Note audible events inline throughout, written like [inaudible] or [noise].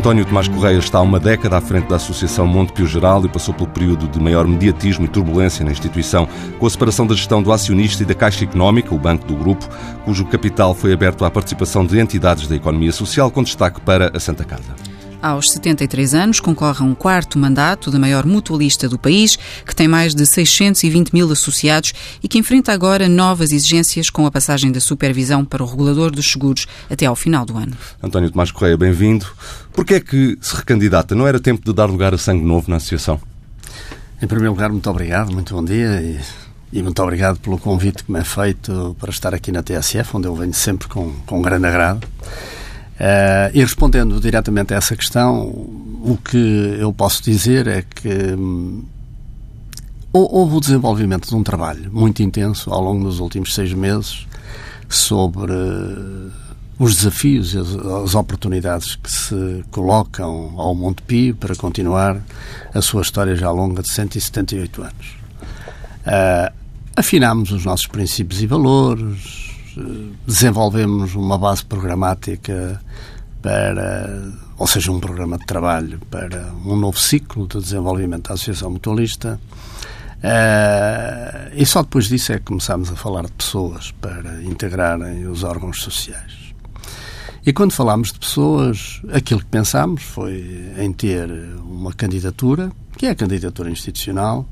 António Tomás Correia está há uma década à frente da Associação Monte Pio Geral e passou pelo período de maior mediatismo e turbulência na instituição, com a separação da gestão do acionista e da Caixa Económica, o banco do grupo, cujo capital foi aberto à participação de entidades da economia social, com destaque para a Santa Casa. Aos 73 anos, concorre a um quarto mandato da maior mutualista do país, que tem mais de 620 mil associados e que enfrenta agora novas exigências com a passagem da supervisão para o regulador dos seguros até ao final do ano. António Tomás Correia, bem-vindo. Por que é que se recandidata? Não era tempo de dar lugar a sangue novo na associação? Em primeiro lugar, muito obrigado, muito bom dia e, e muito obrigado pelo convite que me é feito para estar aqui na TSF, onde eu venho sempre com, com grande agrado. Uh, e respondendo diretamente a essa questão, o que eu posso dizer é que hum, houve o desenvolvimento de um trabalho muito intenso ao longo dos últimos seis meses sobre os desafios e as, as, oportunidades que se colocam ao Monte Pio para continuar a sua história já longa de 178 anos. Uh, afinámos os nossos princípios e valores, desenvolvemos uma base programática para, ou seja, um programa de trabalho para um novo ciclo de desenvolvimento da Associação Mutualista. Uh, e só depois disso é que começámos a falar de pessoas para integrarem os órgãos sociais. E quando falámos de pessoas, aquilo que pensámos foi em ter uma candidatura, que é a candidatura institucional,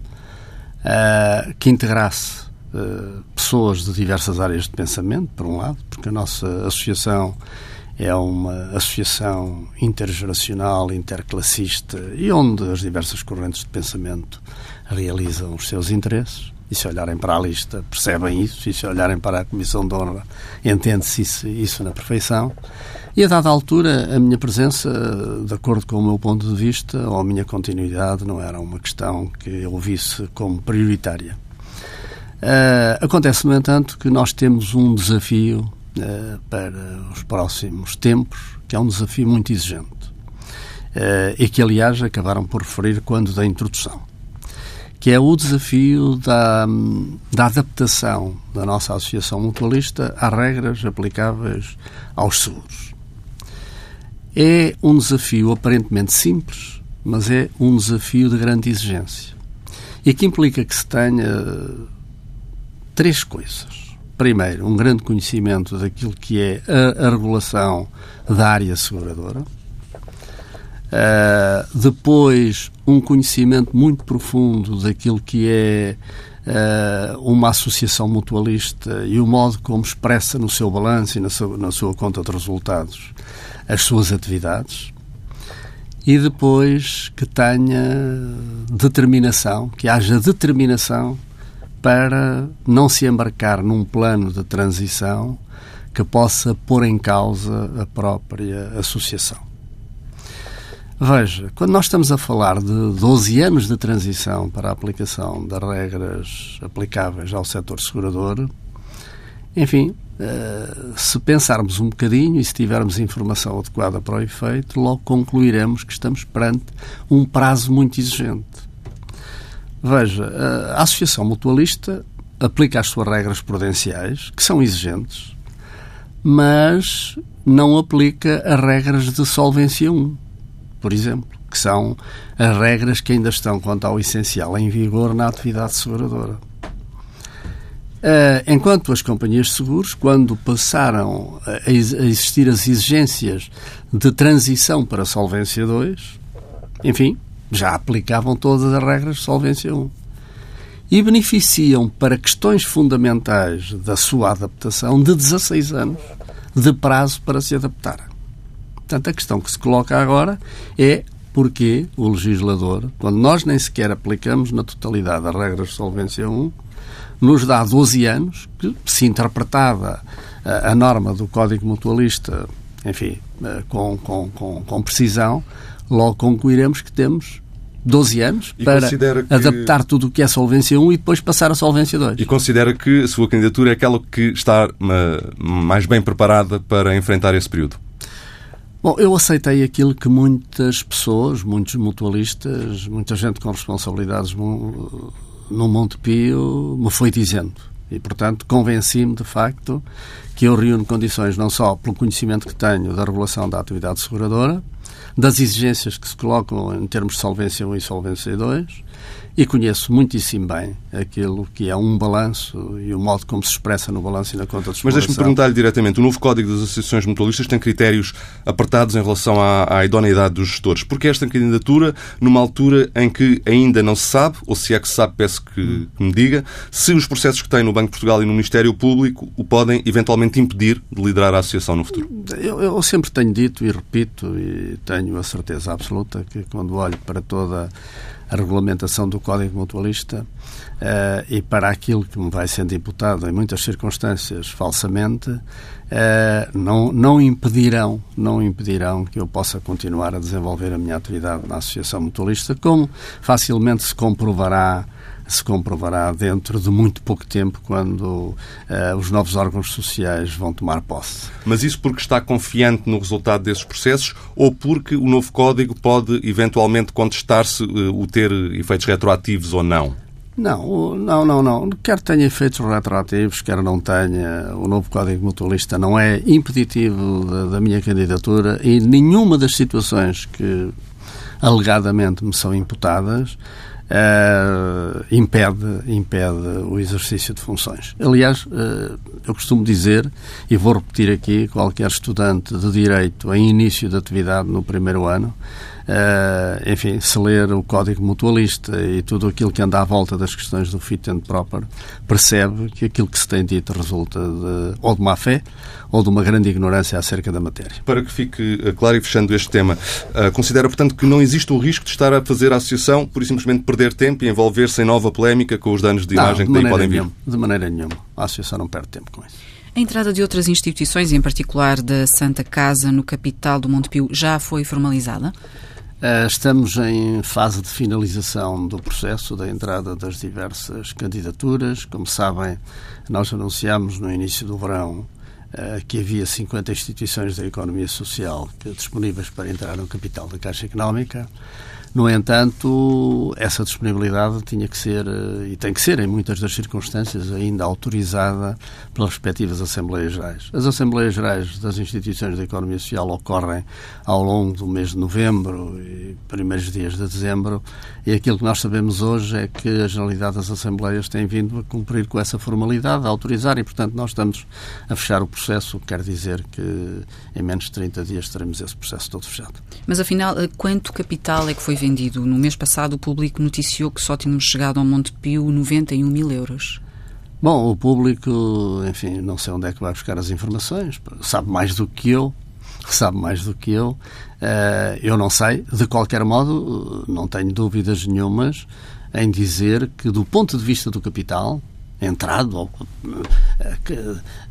uh, que integrasse pessoas de diversas áreas de pensamento, por um lado, porque a nossa associação é uma associação intergeracional, interclassista e onde as diversas correntes de pensamento realizam os seus interesses. E se olharem para a lista, percebem isso, e se olharem para a Comissão de Honra, entende-se isso, isso na perfeição. E a dada altura, a minha presença, de acordo com o meu ponto de vista, ou a minha continuidade, não era uma questão que eu visse como prioritária. Uh, acontece, no entanto, que nós temos um desafio uh, para os próximos tempos, que é um desafio muito exigente. Uh, e que, aliás, acabaram por referir quando da introdução. Que é o desafio da, da adaptação da nossa associação mutualista às regras aplicáveis aos seguros. É um desafio aparentemente simples, mas é um desafio de grande exigência. E que implica que se tenha três coisas. Primeiro, um grande conhecimento daquilo que é a, a regulação da área seguradora. Uh, depois, um conhecimento muito profundo daquilo que é uh, uma associação mutualista e o modo como expressa no seu balanço e na sua, na sua conta de resultados as suas atividades. E depois que tenha determinação, que haja determinação para não se embarcar num plano de transição que possa pôr em causa a própria associação. Veja, quando nós estamos a falar de 12 anos de transição para a aplicação das regras aplicáveis ao setor segurador, enfim, eh, se pensarmos um bocadinho e se tivermos informação adequada para o efeito, logo concluiremos que estamos perante um prazo muito exigente. Veja, a Associação Mutualista aplica as suas regras prudenciais, que são exigentes, mas não aplica as regras de solvência 1, por exemplo, que são as regras que ainda estão, quanto ao essencial, em vigor na atividade seguradora. Eh, enquanto as companhias de seguros, quando passaram a existir as exigências de transição para a Solvência 2, enfim, já aplicavam todas as regras de Solvência 1 e beneficiam para questões fundamentais da sua adaptação de 16 anos de prazo para se adaptar. Portanto, a questão que se coloca agora é porque o legislador, quando nós nem sequer aplicamos na totalidade as regras de Solvência 1, nos dá 12 anos que, se interpretada a, a norma do Código Mutualista, enfim, com, com, com, com precisão, logo concluiremos que temos 12 anos e para que... adaptar tudo o que é Solvência 1 e depois passar a Solvência 2. E considera que a sua candidatura é aquela que está mais bem preparada para enfrentar esse período? Bom, eu aceitei aquilo que muitas pessoas, muitos mutualistas, muita gente com responsabilidades no Monte Pio me foi dizendo. E, portanto, convenci-me, de facto, que eu reúno condições não só pelo conhecimento que tenho da regulação da atividade seguradora, das exigências que se colocam em termos de solvência 1 e solvência 2, e conheço muitíssimo bem aquilo que é um balanço e o modo como se expressa no balanço e na conta de Mas deixe-me perguntar-lhe diretamente. O novo Código das Associações Mutualistas tem critérios apertados em relação à, à idoneidade dos gestores. Porque esta candidatura, numa altura em que ainda não se sabe, ou se é que se sabe, peço que, que me diga, se os processos que tem no Banco de Portugal e no Ministério Público o podem eventualmente impedir de liderar a associação no futuro? Eu, eu sempre tenho dito e repito, e tenho a certeza absoluta que quando olho para toda a regulamentação do Código Mutualista uh, e para aquilo que me vai sendo imputado em muitas circunstâncias falsamente, uh, não, não impedirão, não impedirão que eu possa continuar a desenvolver a minha atividade na Associação Mutualista, como facilmente se comprovará se comprovará dentro de muito pouco tempo, quando uh, os novos órgãos sociais vão tomar posse. Mas isso porque está confiante no resultado desses processos ou porque o novo código pode eventualmente contestar-se uh, o ter efeitos retroativos ou não? Não, não, não, não. Quer tenha efeitos retroativos, quer não tenha, o novo Código Mutualista não é impeditivo da, da minha candidatura e nenhuma das situações que alegadamente me são imputadas uh, impede, impede o exercício de funções. Aliás, uh, eu costumo dizer, e vou repetir aqui, qualquer estudante de Direito em início de atividade no primeiro ano, Uh, enfim, se ler o Código Mutualista e tudo aquilo que anda à volta das questões do fit and proper, percebe que aquilo que se tem dito resulta de, ou de má fé ou de uma grande ignorância acerca da matéria. Para que fique eh, claro e fechando este tema, uh, considera, portanto, que não existe o risco de estar a fazer a associação por simplesmente perder tempo e envolver-se em nova polémica com os danos de não, imagem que daí podem vir? Nenhuma, de maneira nenhuma. A associação não perde tempo com isso. A entrada de outras instituições, em particular da Santa Casa, no capital do Montepio, já foi formalizada? Eh, estamos em fase de finalização do processo da entrada das diversas candidaturas. Como sabem, nós anunciámos no início do verão eh, que havia 50 instituições da economia social disponíveis para entrar no capital da Caixa Económica. No entanto, essa disponibilidade tinha que ser, eh, e tem que ser, em muitas das circunstâncias, ainda autorizada pelas respectivas Assembleias Gerais. As Assembleias Gerais das instituições da economia social ocorrem ao longo do mês de novembro e primeiros dias de dezembro, e aquilo que nós sabemos hoje é que a Generalidade das Assembleias tem vindo a cumprir com essa formalidade, a autorizar, e, portanto, nós estamos a fechar o processo, quer dizer que em menos de 30 dias teremos esse processo todo fechado. Mas, afinal, quanto capital é que foi vendido. No mês passado, o público noticiou que só tínhamos chegado ao Monte Pio 91 mil euros. Bom, o público, enfim, não sei onde é que vai buscar as informações, sabe mais do que eu, [laughs] sabe mais do que eu. Uh, eu não sei, de qualquer modo, não tenho dúvidas nenhumas em dizer que, do ponto de vista do capital, entrado eh,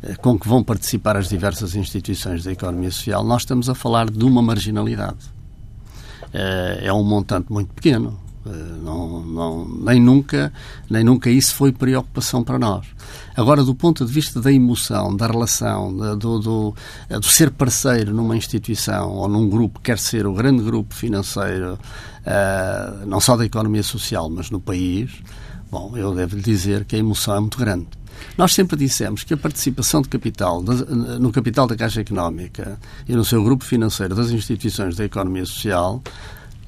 eh, com que vão participar as diversas instituições da economia social, nós estamos a falar de uma marginalidade. Eh, é um montante muito pequeno. Eh, não, não, nem, nunca, nem nunca isso foi preocupação para nós. Agora, do ponto de vista da emoção, da relação, do, do, do, ser parceiro numa instituição ou num grupo, quer ser o grande grupo financeiro, não só da economia social, mas no país, bom, eu devo lhe dizer que a emoção é muito grande. Nós sempre dissemos que a participação de capital no capital da Caixa Económica e no seu grupo financeiro das instituições da economia social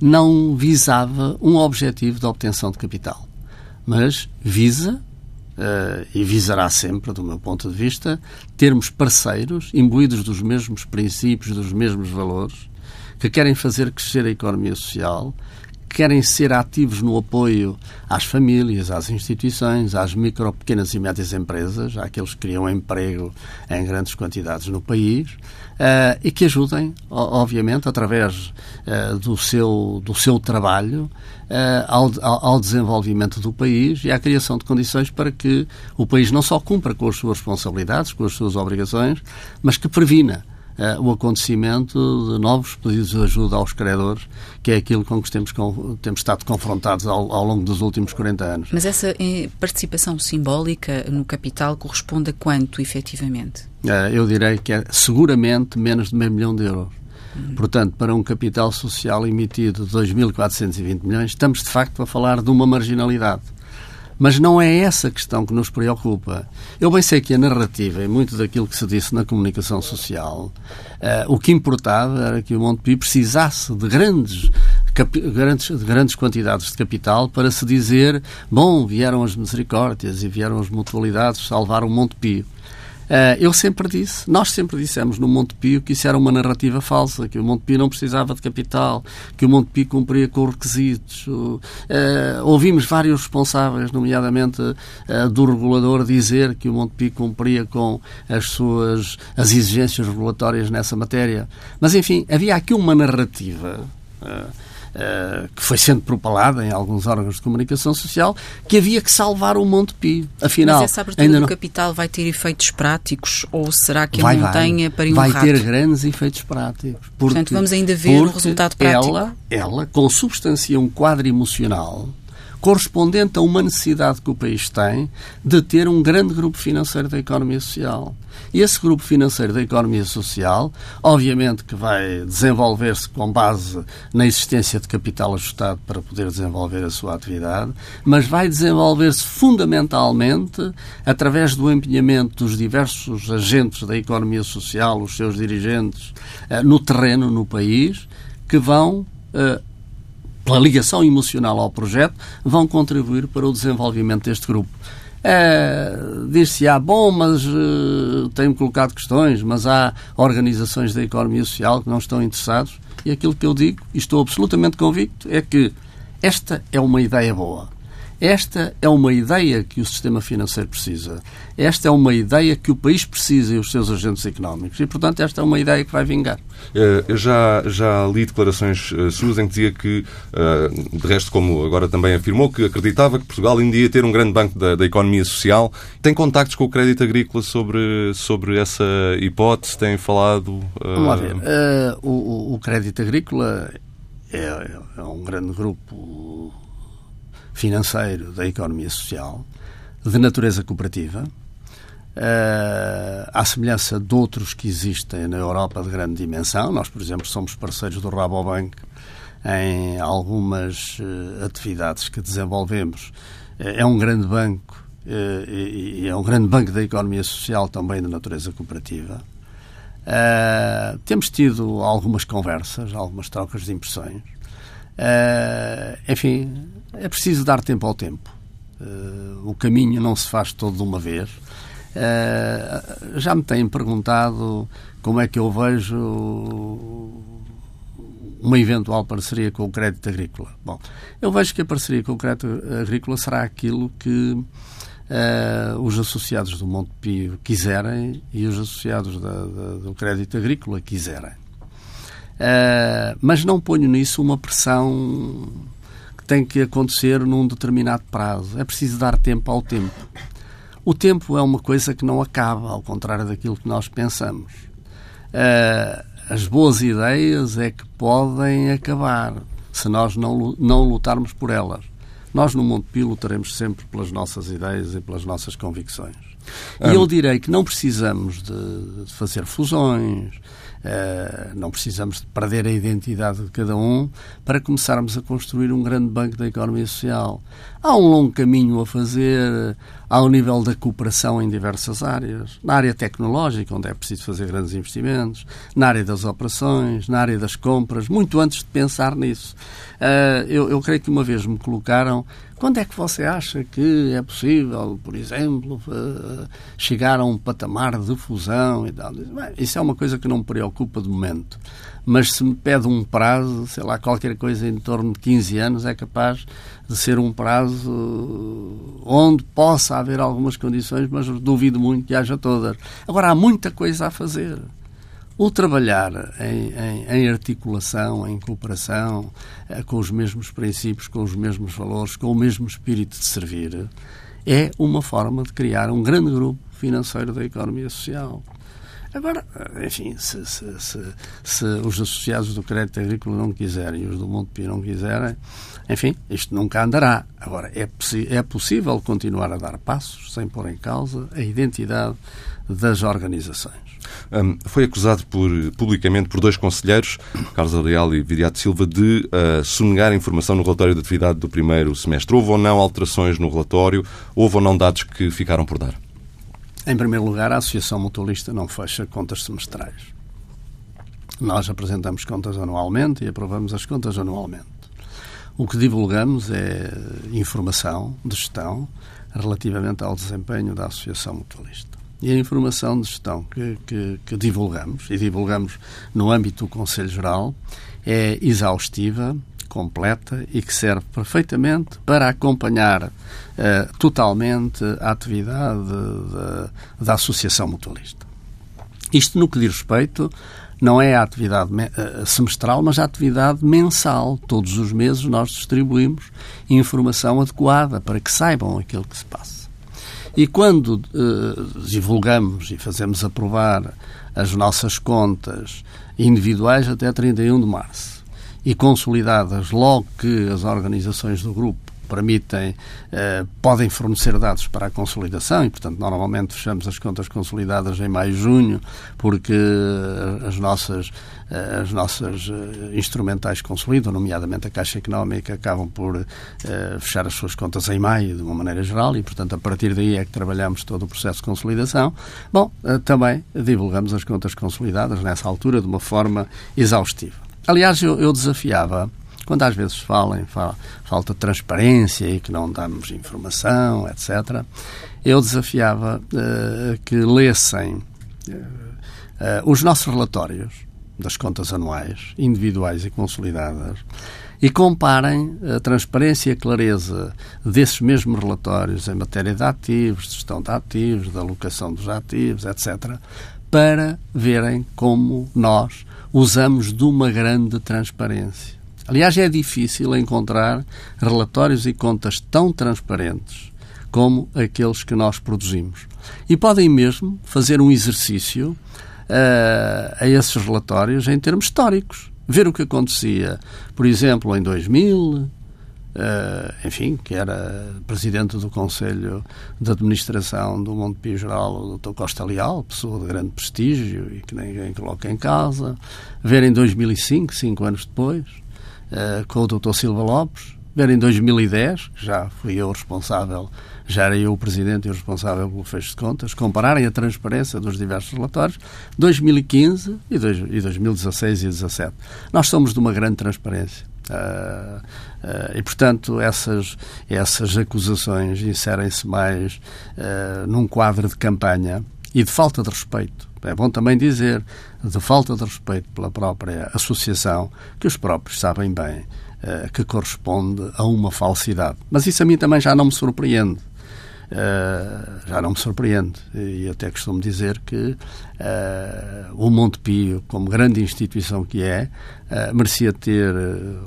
não visava um objetivo de obtenção de capital, mas visa Uh, e visará sempre, do meu ponto de vista, termos parceiros imbuídos dos mesmos princípios, dos mesmos valores, que querem fazer crescer a economia social, querem ser ativos no apoio às famílias, às instituições, às micro, pequenas e médias empresas, àqueles que criam emprego em grandes quantidades no país, uh, e que ajudem, obviamente, através uh, do, seu, do seu trabalho, uh, ao, ao desenvolvimento do país e à criação de condições para que o país não só cumpra com as suas responsabilidades, com as suas obrigações, mas que previna uh, o acontecimento de novos pedidos de ajuda aos credores, que é aquilo com que temos, com, temos estado confrontados ao, ao, longo dos últimos 40 anos. Mas essa eh, participação simbólica no capital corresponde a quanto, efetivamente? Uh, eu direi que é seguramente menos de meio milhão de euros. Uhum. Portanto, para um capital social emitido de 2.420 milhões, estamos de facto a falar de uma marginalidade. Mas não é essa questão que nos preocupa. Eu bem sei que a narrativa, e muito daquilo que se disse na comunicação social, uh, o que importava era que o Montepio precisasse de grandes grandes, de grandes quantidades de capital para se dizer, bom, vieram as misericórdias e vieram as mutualidades salvar o Montepio. Uh, eu sempre disse, nós sempre dissemos no Montepio que isso era uma narrativa falsa, que o Montepio não precisava de capital, que o Montepio cumpria com os requisitos. Uh, ouvimos vários responsáveis, nomeadamente uh, do regulador, dizer que o Montepio cumpria com as suas as exigências regulatórias nessa matéria. Mas, enfim, havia aqui uma narrativa. Uh, que foi sendo propalada em alguns órgãos de comunicação social, que havia que salvar o Monte Pio. Afinal, Mas essa abertura do não... capital vai ter efeitos práticos ou será que vai, a montanha vai, para um Vai ter grandes efeitos práticos. Porque, Portanto, vamos ainda ver um resultado prático. Ela, ela consubstancia um quadro emocional correspondente a uma necessidade que o país tem de ter um grande grupo financeiro da economia social. E esse grupo financeiro da economia social, obviamente que vai desenvolver-se com base na existência de capital ajustado para poder desenvolver a sua atividade, mas vai desenvolver-se fundamentalmente através do empenhamento dos diversos agentes da economia social, os seus dirigentes, eh, no terreno, no país, que vão eh, pela ligação emocional ao projeto, vão contribuir para o desenvolvimento deste grupo. É, Diz-se, ah, bom, mas uh, tenho colocado questões, mas há organizações da economia social que não estão interessados. E aquilo que eu digo, e estou absolutamente convicto, é que esta é uma ideia boa. Esta é uma ideia que o sistema financeiro precisa. Esta é uma ideia que o país precisa e os seus agentes económicos. E, portanto, esta é uma ideia que vai vingar. Eh, eu já, já li declarações eh, suas em que dizia que, eh, de resto, como agora também afirmou, que acreditava que Portugal ainda ia ter um grande banco da, da economia social. Tem contactos com o crédito agrícola sobre, sobre essa hipótese? Tem falado? Vamos lá ver. Uh, o, o crédito agrícola é, é um grande grupo financeiro da economia social, de natureza cooperativa, uh, à semelhança de outros que existem na Europa de grande dimensão. Nós, por exemplo, somos parceiros do Rabobank em algumas uh, atividades que desenvolvemos. Uh, é um grande banco e, é um grande banco da economia social também de natureza cooperativa. temos tido algumas conversas, algumas trocas de impressões. Enfim, é preciso dar tempo ao tempo. Uh, o caminho não se faz todo de uma vez. Uh, já me têm perguntado como é que eu vejo uma eventual parceria com o crédito agrícola. Bom, eu vejo que a parceria com o crédito agrícola será aquilo que uh, os associados do Monte Pio quiserem e os associados da, da, do crédito agrícola quiserem. Uh, mas não ponho nisso uma pressão tem que acontecer num determinado prazo. É preciso dar tempo ao tempo. O tempo é uma coisa que não acaba, ao contrário daquilo que nós pensamos. Uh, as boas ideias é que podem acabar se nós não, não lutarmos por elas. Nós, no Montepio, lutaremos sempre pelas nossas ideias e pelas nossas convicções. E eu direi que não precisamos de, de fazer fusões, não precisamos de perder a identidade de cada um para começarmos a construir um grande banco da economia social. Há um longo caminho a fazer ao nível da cooperação em diversas áreas. Na área tecnológica, onde é preciso fazer grandes investimentos, na área das operações, na área das compras, muito antes de pensar nisso. Uh, eu, eu creio que uma vez me colocaram quando é que você acha que é possível, por exemplo, eh, chegar a um patamar de fusão e tal? Bem, isso é uma coisa que não me preocupa de momento. Mas se me pede um prazo, sei lá, qualquer coisa em torno de 15 anos, é capaz de ser um prazo onde possa haver algumas condições, mas duvido muito que haja todas. Agora, há muita coisa a fazer. O trabalhar em, em, em, articulação, em cooperação, eh, com os mesmos princípios, com os mesmos valores, com o mesmo espírito de servir, é uma forma de criar um grande grupo financeiro da economia social. Agora, enfim, se, se, se, se, os associados do crédito agrícola não quiserem e os do Montepio não quiserem, enfim, isto nunca andará. Agora, é, é possível continuar a dar passos sem pôr em causa a identidade das organizações. Um, foi acusado por, publicamente por dois conselheiros, Carlos Arial e Viriato Silva, de uh, sonegar informação no relatório de atividade do primeiro semestre. Houve ou não alterações no relatório? Houve ou não dados que ficaram por dar? Em primeiro lugar, a Associação Mutualista não fecha contas semestrais. Nós apresentamos contas anualmente e aprovamos as contas anualmente. O que divulgamos é informação de gestão relativamente ao desempenho da Associação Mutualista. E a informação de gestão que, que, que divulgamos, e divulgamos no âmbito do Conselho Geral, é exaustiva, completa e que serve perfeitamente para acompanhar uh, totalmente a atividade da, da Associação Mutualista. Isto no que diz respeito não é a atividade uh, semestral, mas a atividade mensal. Todos os meses nós distribuímos informação adequada para que saibam aquilo que se passa. E quando uh, divulgamos e fazemos aprovar as nossas contas individuais até 31 de março e consolidadas logo que as organizações do grupo permitem, eh, podem fornecer dados para a consolidação e, portanto, normalmente fechamos as contas consolidadas em maio junho, porque as nossas, eh, as nossas eh, instrumentais consolidam, nomeadamente a Caixa Económica, acabam por eh, fechar as suas contas em maio, de uma maneira geral, e, portanto, a partir daí é que trabalhamos todo o processo de consolidação. Bom, eh, também divulgamos as contas consolidadas nessa altura de uma forma exaustiva. Aliás, eu, eu desafiava quando às vezes falam, falta de transparência e que não damos informação, etc., eu desafiava uh, que lessem uh, uh, os nossos relatórios das contas anuais, individuais e consolidadas, e comparem a transparência e a clareza desses mesmos relatórios em matéria de ativos, de gestão de ativos, da alocação dos ativos, etc., para verem como nós usamos de uma grande transparência. Aliás, é difícil encontrar relatórios e contas tão transparentes como aqueles que nós produzimos. E podem mesmo fazer um exercício uh, a esses relatórios em termos históricos. Ver o que acontecia, por exemplo, em 2000, uh, eh, enfim, que era presidente do Conselho de Administração do Montepio Geral, o Dr. Costa Leal, pessoa de grande prestígio e que ninguém coloca em casa. Ver em 2005, cinco anos depois, uh, com o Dr. Silva Lopes, ver em 2010, já fui eu responsável, já era eu o presidente e o responsável pelo fecho de contas, compararem a transparência dos diversos relatórios, 2015 e, dois, e 2016 e 2017. Nós somos de uma grande transparência. Uh, uh, e, portanto, essas, essas acusações inserem-se mais uh, num quadro de campanha e de falta de respeito é bom também dizer, de falta de respeito pela própria associação, que os próprios sabem bem uh, que corresponde a uma falsidade. Mas isso a mim também já não me surpreende. Uh, já não me surpreende. E até costumo dizer que uh, o Montepio, como grande instituição que é, merecia ter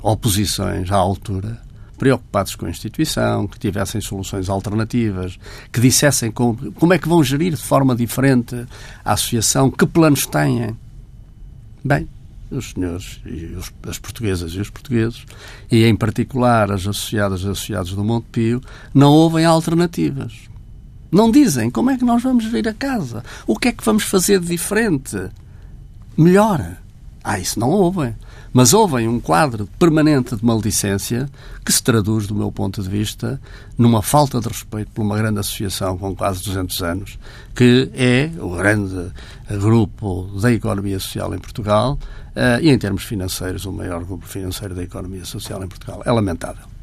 oposições à altura preocupados com a instituição, que tivessem soluções alternativas, que dissessem como, como é que vão gerir de forma diferente a associação, que planos têm. Bem, os senhores e os, as portuguesas e os portugueses, e em particular as associadas e associados do Monte Pio, não ouvem alternativas. Não dizem como é que nós vamos gerir a casa, o que é que vamos fazer de diferente, melhor. Ah, isso não ouvem. Mas ouvem um quadro permanente de maldicência que se traduz, do meu ponto de vista, numa falta de respeito por uma grande associação com quase 200 anos, que é o grande grupo da economia social em Portugal uh, e, em termos financeiros, o maior grupo financeiro da economia social em Portugal. É lamentável.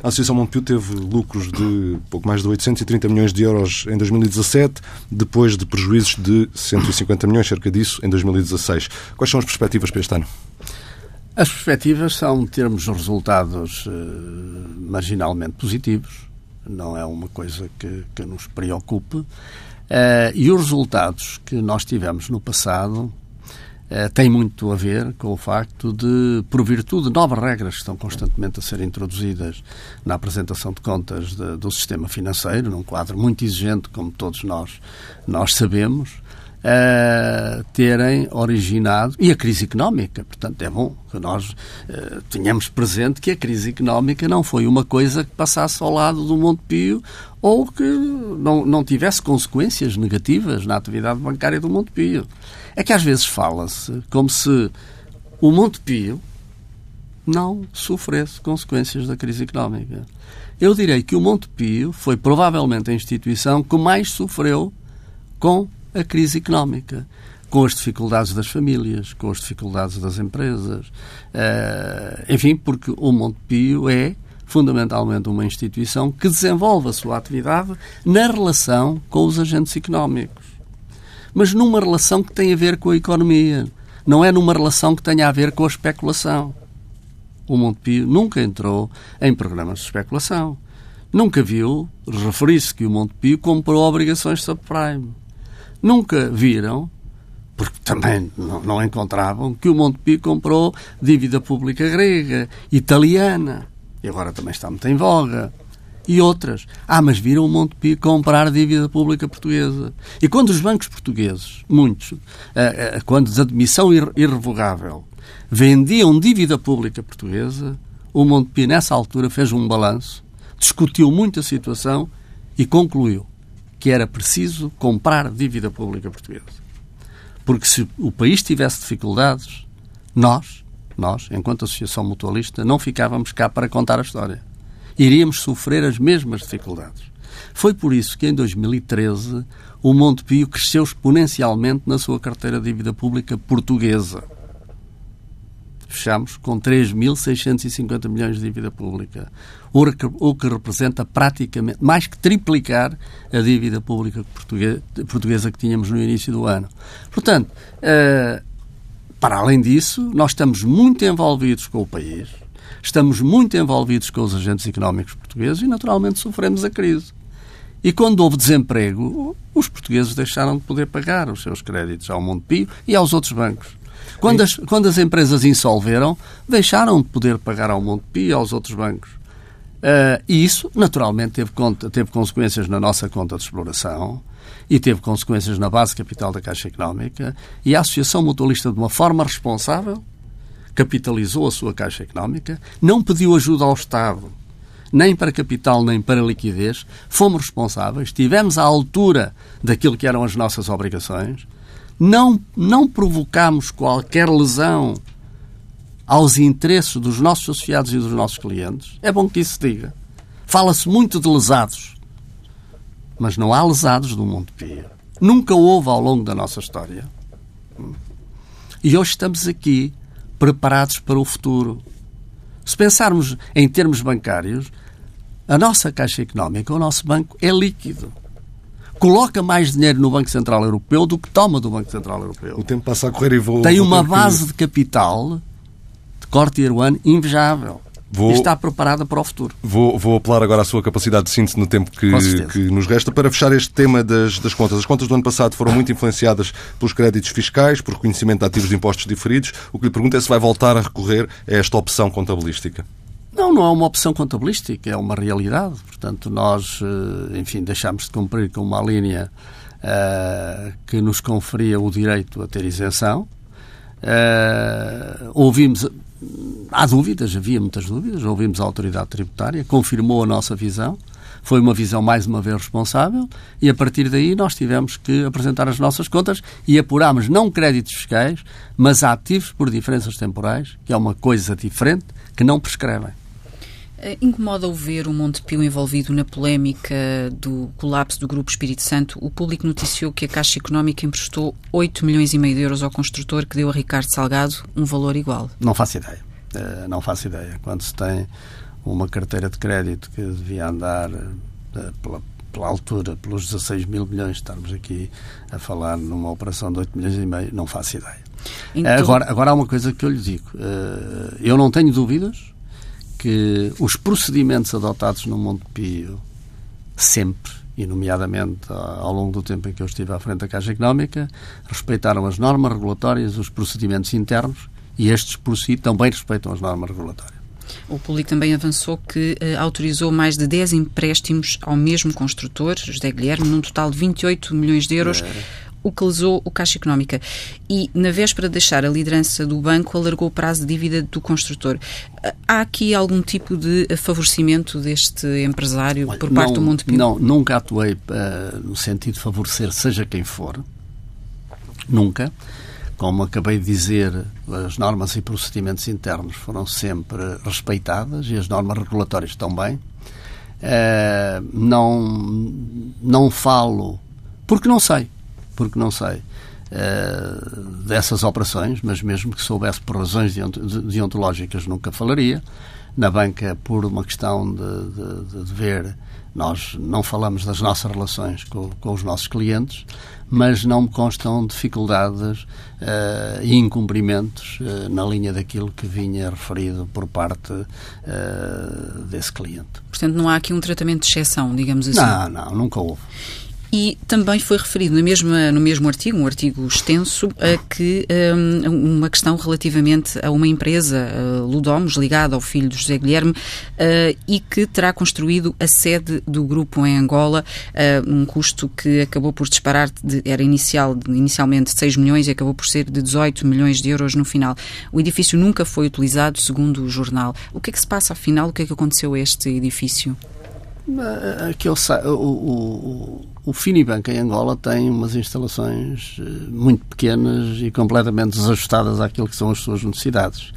A Associação Montepio teve lucros de pouco mais de 830 milhões de euros em 2017, depois de prejuízos de 150 milhões, cerca disso, em 2016. Quais são as perspectivas para este ano? As perspectivas são termos resultados uh, marginalmente positivos, não é uma coisa que, que nos preocupe. Uh, e os resultados que nós tivemos no passado uh, têm muito a ver com o facto de, por virtude de novas regras que estão constantemente a ser introduzidas na apresentação de contas de, do sistema financeiro, num quadro muito exigente, como todos nós, nós sabemos, terem originado, e a crise económica, portanto é bom que nós uh, tenhamos presente que a crise económica não foi uma coisa que passasse ao lado do Montepio ou que não, não tivesse consequências negativas na atividade bancária do Montepio. É que às vezes fala-se como se o Montepio não sofresse consequências da crise económica. Eu direi que o Montepio foi provavelmente a instituição que mais sofreu com a crise económica, com as dificuldades das famílias, com as dificuldades das empresas. Uh, enfim, porque o Montepio é fundamentalmente uma instituição que desenvolve a sua atividade na relação com os agentes económicos. Mas numa relação que tem a ver com a economia, não é numa relação que tenha a ver com a especulação. O Montepio nunca entrou em programas de especulação. Nunca viu referir-se que o Montepio comprou obrigações subprime nunca viram, porque também não, não encontravam, que o Montepio comprou dívida pública grega, italiana, e agora também está muito em voga, e outras. Ah, mas viram o Montepio comprar dívida pública portuguesa. E quando os bancos portugueses, muitos, eh, eh, quando de admissão irrevogável, vendiam dívida pública portuguesa, o Montepio, nessa altura, fez um balanço, discutiu muito a situação e concluiu que era preciso comprar dívida pública portuguesa. Porque se o país tivesse dificuldades, nós, nós, enquanto associação mutualista, não ficávamos cá para contar a história. Iríamos sofrer as mesmas dificuldades. Foi por isso que em 2013 o Montepio cresceu exponencialmente na sua carteira de dívida pública portuguesa fechamos com 3.650 milhões de dívida pública, o que representa praticamente mais que triplicar a dívida pública portuguesa que tínhamos no início do ano. Portanto, eh, para além disso, nós estamos muito envolvidos com o país, estamos muito envolvidos com os agentes económicos portugueses e, naturalmente, sofremos a crise. E quando houve desemprego, os portugueses deixaram de poder pagar os seus créditos ao Montepio e aos outros bancos. Quando as, quando as empresas insolveram, deixaram de poder pagar ao Montepio e aos outros bancos. Uh, e isso, naturalmente, teve, conta, teve consequências na nossa conta de exploração e teve consequências na base capital da Caixa Económica. E a Associação Mutualista, de uma forma responsável, capitalizou a sua Caixa Económica, não pediu ajuda ao Estado, nem para capital, nem para liquidez, fomos responsáveis, estivemos à altura daquilo que eram as nossas obrigações, não, não provocamos qualquer lesão aos interesses dos nossos associados e dos nossos clientes, é bom que isso se diga. Fala-se muito de lesados, mas não há lesados do Montepio. Nunca houve ao longo da nossa história. E hoje estamos aqui preparados para o futuro. Se pensarmos em termos bancários, a nossa Caixa Económica, o nosso banco, é líquido coloca mais dinheiro no Banco Central Europeu do que toma do Banco Central Europeu. O tempo passa a correr e vou. Tem uma base de capital de corte one invejável. Vou, e está preparada para o futuro. Vou, vou apelar agora à sua capacidade de síntese no tempo que, que nos resta para fechar este tema das, das contas. As contas do ano passado foram muito influenciadas pelos créditos fiscais, por reconhecimento de ativos de impostos diferidos. O que lhe pergunto é se vai voltar a recorrer a esta opção contabilística. Não, não é uma opção contabilística, é uma realidade. Portanto, nós, eh, enfim, deixámos de cumprir com uma linha uh, que nos conferia o direito a ter isenção. Uh, ouvimos, há dúvidas, havia muitas dúvidas, ouvimos a autoridade tributária, confirmou a nossa visão, foi uma visão mais uma vez responsável e a partir daí nós tivemos que apresentar as nossas contas e apurámos não créditos fiscais, mas ativos por diferenças temporais, que é uma coisa diferente, que não prescrevem. Eh, incomoda-o ver o Montepio envolvido na polémica do colapso do Grupo Espírito Santo? O público noticiou que a Caixa Económica emprestou 8 milhões e meio de euros ao construtor que deu a Ricardo Salgado um valor igual. Não faço ideia. Uh, não faço ideia. Quando se tem uma carteira de crédito que devia andar uh, pela, pela, altura, pelos 16 mil milhões, estarmos aqui a falar numa operação de 8 milhões e meio, não faço ideia. Então... Agora, agora há uma coisa que eu lhe digo. Uh, eu não tenho dúvidas que os procedimentos adotados no Montepio, sempre, e nomeadamente ao longo do tempo em que eu estive à frente da Caixa Económica, respeitaram as normas regulatórias, os procedimentos internos, e estes por si também respeitam as normas regulatórias. O público também avançou que uh, autorizou mais de 10 empréstimos ao mesmo construtor, José Guilherme, num total de 28 milhões de euros. É o que lesou o Caixa Económica. E, na véspera de deixar a liderança do banco, alargou o prazo de dívida do construtor. Há aqui algum tipo de favorecimento deste empresário Olha, por parte não, do Montepio? Não, nunca atuei uh, no sentido de favorecer seja quem for. Nunca. Como acabei de dizer, as normas e procedimentos internos foram sempre respeitadas e as normas regulatórias também. Uh, não, não falo porque não sei porque não sei uh, dessas operações, mas mesmo que soubesse por razões deontológicas nunca falaria. Na banca, por uma questão de, de, de ver, nós não falamos das nossas relações com, com, os nossos clientes, mas não me constam dificuldades uh, e incumprimentos uh, na linha daquilo que vinha referido por parte uh, desse cliente. Portanto, não há aqui um tratamento de exceção, digamos assim? Não, não, nunca houve. E também foi referido no mesmo, no mesmo artigo, um artigo extenso, a que um, uma questão relativamente a uma empresa, uh, Ludomos, ligada ao filho de José Guilherme, uh, e que terá construído a sede do grupo em Angola, uh, um custo que acabou por disparar, de, era inicial, inicialmente 6 milhões e acabou por ser de 18 milhões de euros no final. O edifício nunca foi utilizado, segundo o jornal. O que é que se passa afinal? O que é que aconteceu a este edifício? Aqui o, o, o Finibank em Angola tem umas instalações eh, muito pequenas e completamente desajustadas àquilo que são as suas necessidades.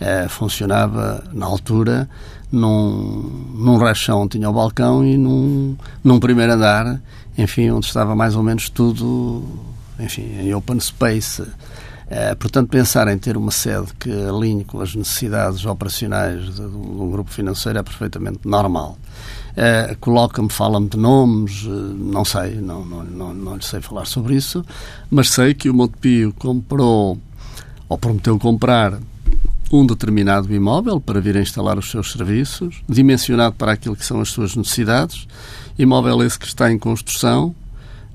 Uh, funcionava, na altura, num, num rachão tinha o balcão e num, num primeiro andar, enfim, onde estava mais ou menos tudo, enfim, em open space. Uh, portanto, pensar em ter uma sede que alinhe com as necessidades operacionais de, de um grupo financeiro é perfeitamente normal. Uh, Coloca-me, fala-me de nomes, uh, não sei, não, não, não, não sei falar sobre isso, mas sei que o Montepio comprou, ou prometeu comprar, um determinado imóvel para vir a instalar os seus serviços, dimensionado para aquilo que são as suas necessidades, imóvel esse que está em construção,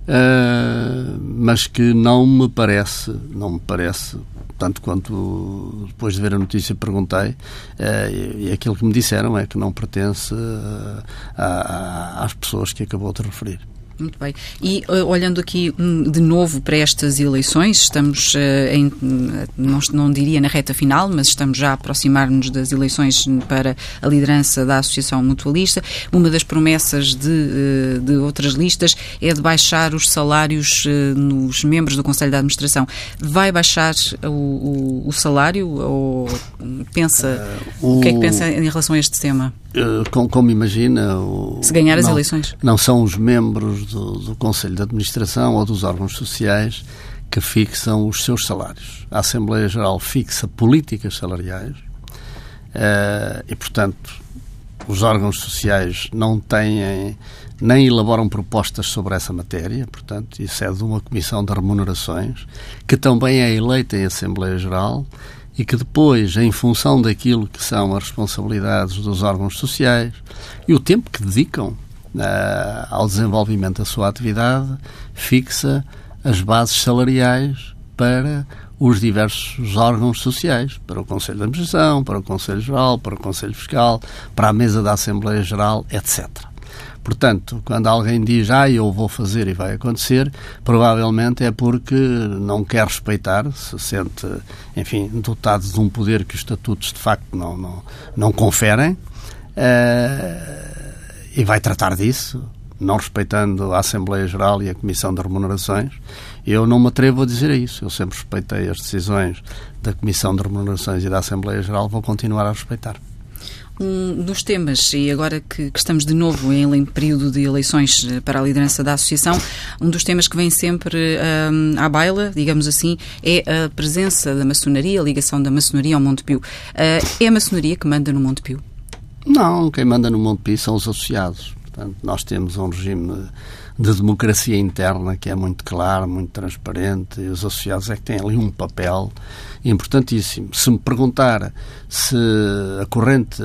uh, mas que não me parece, não me parece, tanto quanto depois de ver a notícia perguntei, uh, e aquilo que me disseram é que não pertence uh, às pessoas que acabou de referir. Muito bem. E uh, olhando aqui um, de novo para estas eleições, estamos uh, em, não, não, diria na reta final, mas estamos já a aproximar-nos das eleições para a liderança da Associação Mutualista. Uma das promessas de, uh, de outras listas é de baixar os salários nos membros do Conselho de Administração. Vai baixar o, o, o salário ou pensa, o, o que é que pensa em relação a este tema? Como, como imagina, se ganhar as não, eleições, não são os membros do, do Conselho de Administração ou dos órgãos sociais que fixam os seus salários. A Assembleia Geral fixa políticas salariais uh, e, portanto, os órgãos sociais não têm nem elaboram propostas sobre essa matéria, portanto, isso é de uma comissão de remunerações que também é eleita em Assembleia Geral e que depois, em função daquilo que são as responsabilidades dos órgãos sociais e o tempo que dedicam uh, ao desenvolvimento da sua atividade, fixa as bases salariais para os diversos órgãos sociais, para o Conselho de Administração, para o Conselho Geral, para o Conselho Fiscal, para a mesa da Assembleia Geral, etc. Portanto, quando alguém diz, ah, eu vou fazer e vai acontecer, provavelmente é porque não quer respeitar, se sente, enfim, dotado de um poder que os estatutos de facto não, não, não conferem. Uh, e vai tratar disso, não respeitando a Assembleia Geral e a Comissão de Remunerações. Eu não me atrevo a dizer isso. Eu sempre respeitei as decisões da Comissão de Remunerações e da Assembleia Geral, vou continuar a respeitar. Um dos temas, e agora que, que, estamos de novo em, em, período de eleições eh, para a liderança da Associação, um dos temas que vem sempre um, à baila, digamos assim, é a presença da maçonaria, a ligação da maçonaria ao Montepio. Uh, é a maçonaria que manda no Montepio? Não, quem manda no Montepio são os associados. Portanto, nós temos um regime de democracia interna que é muito claro, muito transparente, e os associados é que têm ali um papel importantíssimo. Se me perguntar se a corrente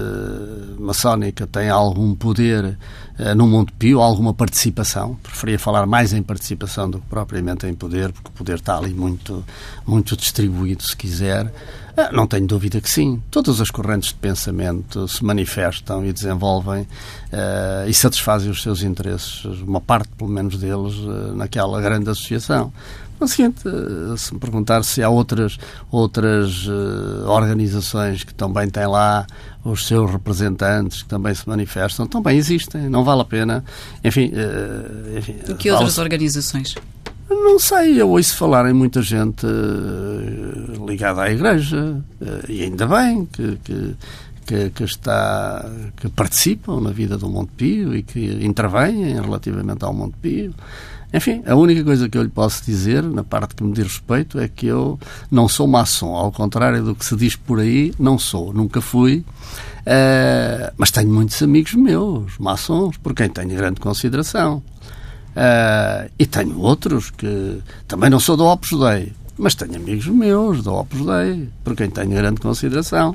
maçónica tem algum poder uh, no Montepio, alguma participação, preferia falar mais em participação do que propriamente em poder, porque o poder está ali muito, muito distribuído, se quiser. Ah, não tenho dúvida que sim. Todas as correntes de pensamento se manifestam e desenvolvem uh, e satisfazem os seus interesses, uma parte, pelo menos, deles, uh, naquela grande associação. No seguinte, uh, se me perguntar se há outras, outras organizações que também têm lá os seus representantes que também se manifestam, também existem. Não vale a pena. Enfim. enfim que outras organizações? Não sei, eu ouço falar em muita gente uh, ligada à Igreja, uh, e ainda bem que, que, que, que, está, que participam na vida do Monte Pio e que intervêm relativamente ao Monte Pio. Enfim, a única coisa que eu lhe posso dizer, na parte que me diz respeito, é que eu não sou maçom. Ao contrário do que se diz por aí, não sou. Nunca fui. Uh, mas tenho muitos amigos meus, maçons, por quem tenho grande consideração. Uh, e tenho outros que também não sou do Opus Dei, mas tenho amigos meus do Opus Dei, por quem tenho grande consideração.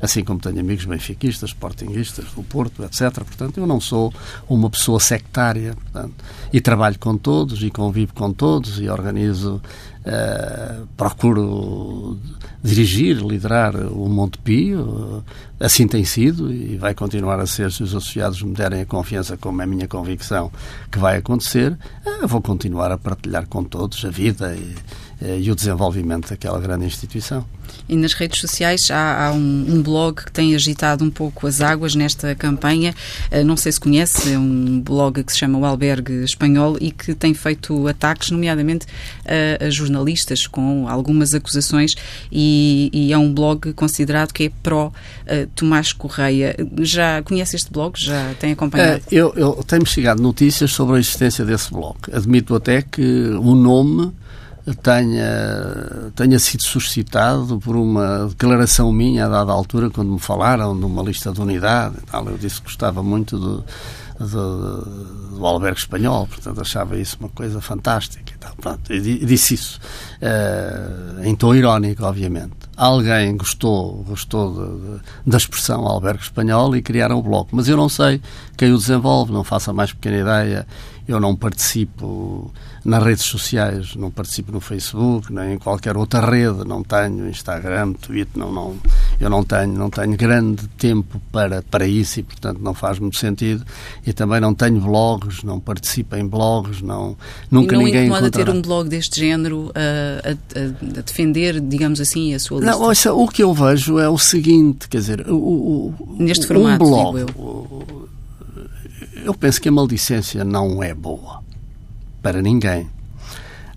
Assim como tenho amigos benfiquistas, sportinguistas, do Porto, etc. Portanto, eu não sou uma pessoa sectária. Portanto, e trabalho com todos, e convivo com todos, e organizo Uh, procuro dirigir, liderar o Monte Pio, assim tem sido e vai continuar a ser se os associados me derem a confiança, como é a minha convicção que vai acontecer, uh, vou continuar a partilhar com todos a vida e, e o desenvolvimento daquela grande instituição. E nas redes sociais há, há um, um, blog que tem agitado um pouco as águas nesta campanha. Uh, não sei se conhece, é um blog que se chama O Albergue Espanhol e que tem feito ataques, nomeadamente a, a jornalistas, com algumas acusações, e, e, é um blog considerado que é pró uh, Tomás Correia. Já conhece este blog? Já tem acompanhado? Eu, eu tenho chegado notícias sobre a existência desse blog. Admito até que o nome tenha, tenha sido suscitado por uma declaração minha a dada altura, quando me falaram de uma lista de unidade. Tal. Eu disse que gostava muito do, do, do albergue espanhol, portanto achava isso uma coisa fantástica. E tal. Pronto, eu disse isso uh, em tom irónico, obviamente. Alguém gostou, gostou de, de, da expressão albergue espanhol e criaram o bloco, mas eu não sei quem o desenvolve, não faço a mais pequena ideia eu não participo nas redes sociais, não participo no Facebook, nem em qualquer outra rede, não tenho Instagram, Twitter, não, não, eu não tenho, não tenho grande tempo para, para isso e, portanto, não faz muito sentido. E também não tenho blogs, não participo em blogs, não, nunca e não ninguém incomoda encontrará. ter um blog deste género a, a, a, defender, digamos assim, a sua lista? Não, ouça, o que eu vejo é o seguinte, quer dizer, o, o, Neste formato, um blog, eu penso que a maldicência não é boa para ninguém.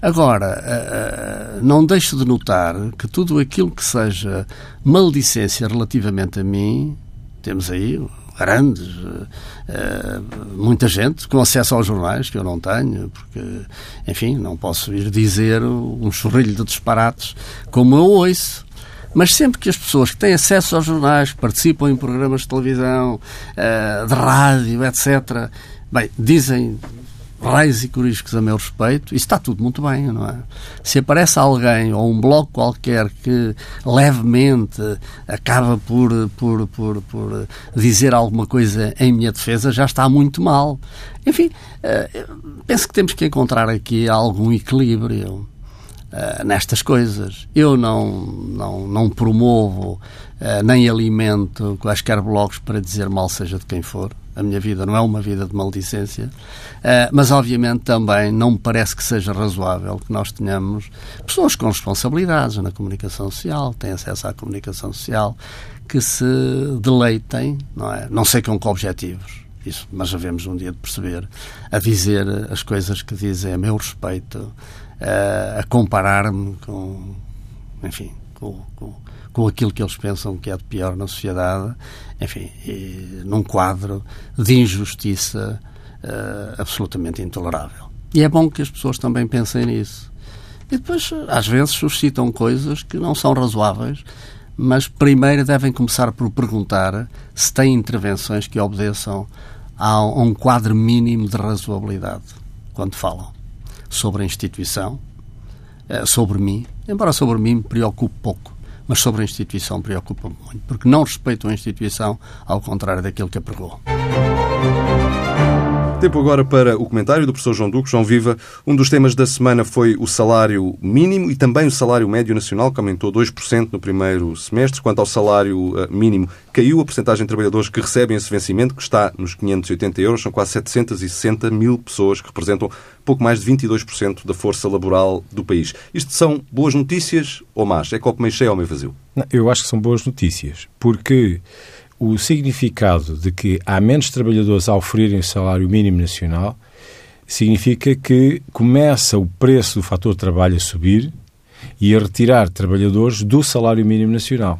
Agora, eh, eh, não deixo de notar que tudo aquilo que seja maldicência relativamente a mim, temos aí grandes, eh, muita gente com acesso aos jornais, que eu não tenho, porque, enfim, não posso ir dizer um chorrilho de disparates como eu ouço. Mas sempre que as pessoas que têm acesso aos jornais, participam em programas de televisão, eh, de rádio, etc., bem, dizem raios e coriscos a meu respeito, isso está tudo muito bem, não é? Se aparece alguém ou um bloco qualquer que levemente acaba por, por, por, por dizer alguma coisa em minha defesa, já está muito mal. Enfim, eh, penso que temos que encontrar aqui algum equilíbrio. Uh, nestas coisas. Eu não, não, não promovo uh, nem alimento quaisquer blogs para dizer mal seja de quem for. A minha vida não é uma vida de maldicência, uh, mas obviamente também não me parece que seja razoável que nós tenhamos pessoas com responsabilidades na comunicação social, têm acesso à comunicação social, que se deleitem, não é? Não sei com que objetivos, isso, mas havemos um dia de perceber, a dizer as coisas que dizem a meu respeito, a comparar-me com, enfim, com, com, com, aquilo que eles pensam que é de pior na sociedade, enfim, num quadro de injustiça uh, absolutamente intolerável. E é bom que as pessoas também pensem nisso. E depois, às vezes, suscitam coisas que não são razoáveis, mas primeiro devem começar por perguntar se têm intervenções que obedeçam a um quadro mínimo de razoabilidade quando falam sobre a instituição, eh, sobre mim, embora sobre mim me preocupe pouco, mas sobre a instituição preocupa-me muito, porque não respeito a instituição, ao contrário daquilo que apregou. Tempo agora para o comentário do professor João Duque. João Viva, um dos temas da semana foi o salário mínimo e também o salário médio nacional, que aumentou 2% no primeiro semestre. Quanto ao salário eh, mínimo, caiu a porcentagem de trabalhadores que recebem esse vencimento, que está nos 580 euros. São quase 760 mil pessoas, que representam pouco mais de 22% da força laboral do país. Isto são boas notícias ou más? É copo meio cheio ou meio vazio? Não, eu acho que são boas notícias, porque o significado de que há menos trabalhadores a oferirem o salário mínimo nacional significa que começa o preço do fator trabalho a subir e a retirar trabalhadores do salário mínimo nacional.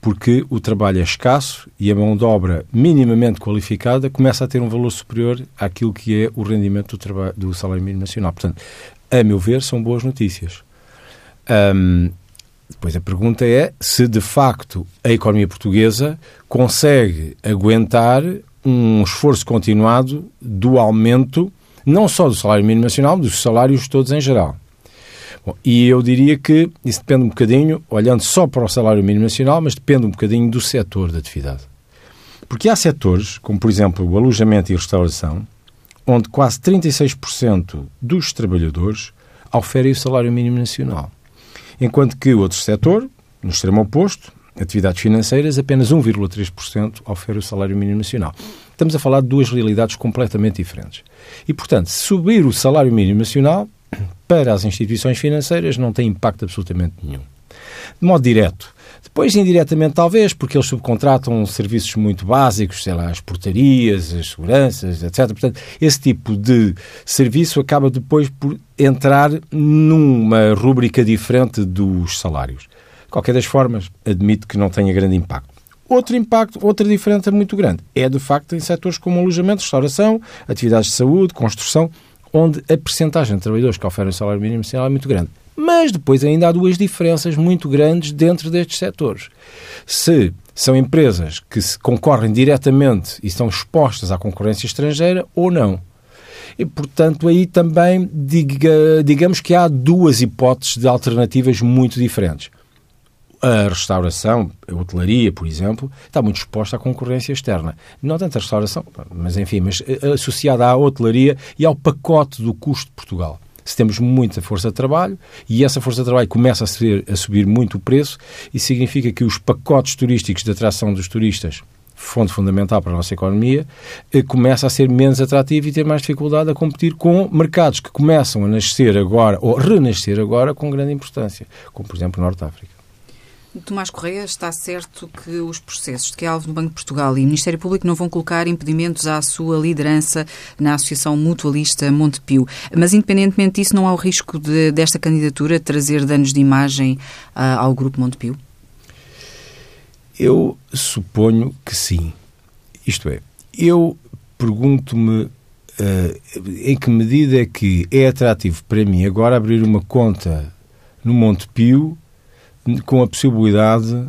Porque o trabalho é escasso e a mão de obra minimamente qualificada começa a ter um valor superior àquilo que é o rendimento do, trabalho, do salário mínimo nacional. Portanto, a meu ver, são boas notícias. Um, depois a pergunta é se de facto a economia portuguesa consegue aguentar um esforço continuado do aumento não só do salário mínimo nacional, dos salários todos em geral. Bom, e eu diria que isso depende um bocadinho, olhando só para o salário mínimo nacional, mas depende um bocadinho do setor da atividade. Porque há setores, como por exemplo o alojamento e restauração, onde quase 36% dos trabalhadores oferem o salário mínimo nacional enquanto que o outro setor, no extremo oposto, atividades financeiras, apenas 1,3% oferece o salário mínimo nacional. Estamos a falar de duas realidades completamente diferentes. E, portanto, subir o salário mínimo nacional para as instituições financeiras não tem impacto absolutamente nenhum. De modo direto, depois, indiretamente, talvez, porque eles subcontratam serviços muito básicos, sei lá, as portarias, as seguranças, etc. Portanto, esse tipo de serviço acaba depois por entrar numa rúbrica diferente dos salários. De qualquer das formas, admito que não tenha grande impacto. Outro impacto, outra diferença muito grande é, de facto, em setores como alojamento, restauração, atividades de saúde, construção, onde a percentagem de trabalhadores que oferem salário mínimo é muito grande. Mas depois ainda há duas diferenças muito grandes dentro destes setores. Se são empresas que se concorrem diretamente e estão expostas à concorrência estrangeira ou não. E, portanto, aí também diga, digamos que há duas hipóteses de alternativas muito diferentes. A restauração, a hotelaria, por exemplo, está muito exposta à concorrência externa. Não tanto a restauração, mas enfim, mas eh, associada à hotelaria e ao pacote do custo de Portugal se temos muita força de trabalho e essa força de trabalho começa a, ser, a subir muito o preço, isso significa que os pacotes turísticos de atração dos turistas fonte fundamental para a nossa economia, eh, começa a ser menos atrativo e ter mais dificuldade a competir com mercados que começam a nascer agora, ou renascer agora, com grande importância, como por exemplo Norte África. Tomás Correia, está certo que os processos de que é alvo do Banco de Portugal e o Ministério Público não vão colocar impedimentos à sua liderança na Associação Mutualista Montepio. Mas, independentemente disso, não há o risco de, desta candidatura trazer danos de imagem uh, ao Grupo Montepio? Eu suponho que sim. Isto é, eu pergunto-me uh, em que medida é que é atrativo para mim agora abrir uma conta no Montepio com a possibilidade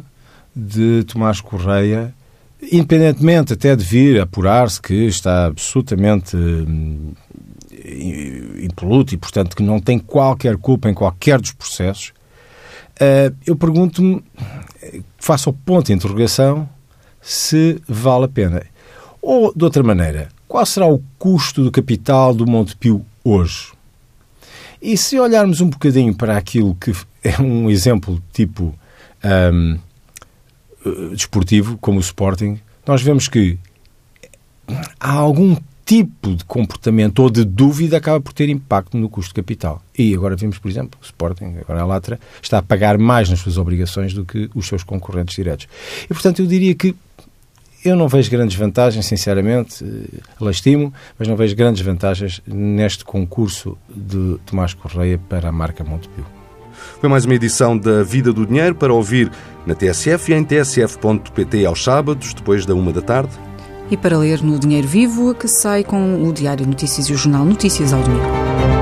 de Tomás Correia, independentemente até de vir apurar-se que está absolutamente hum, impoluto e, portanto, que não tem qualquer culpa em qualquer dos processos, uh, eu pergunto-me, faço o ponto de interrogação, se vale a pena. Ou, de outra maneira, qual será o custo do capital do Montepio hoje? E se olharmos um bocadinho para aquilo que é um exemplo tipo um, desportivo, como o Sporting, nós vemos que há algum tipo de comportamento ou de dúvida acaba por ter impacto no custo capital. E agora vimos, por exemplo, o Sporting, agora a Latra, está a pagar mais nas suas obrigações do que os seus concorrentes diretos. E, portanto, eu diria que eu não vejo grandes vantagens, sinceramente, eh, lastimo, mas não vejo grandes vantagens neste concurso de Tomás Correia para a marca Montepio. Foi mais uma edição da Vida do Dinheiro para ouvir na TSF e em tsf.pt aos sábados, depois da uma da tarde. E para ler no Dinheiro Vivo, que sai com o Diário Notícias e o Jornal Notícias ao Domingo.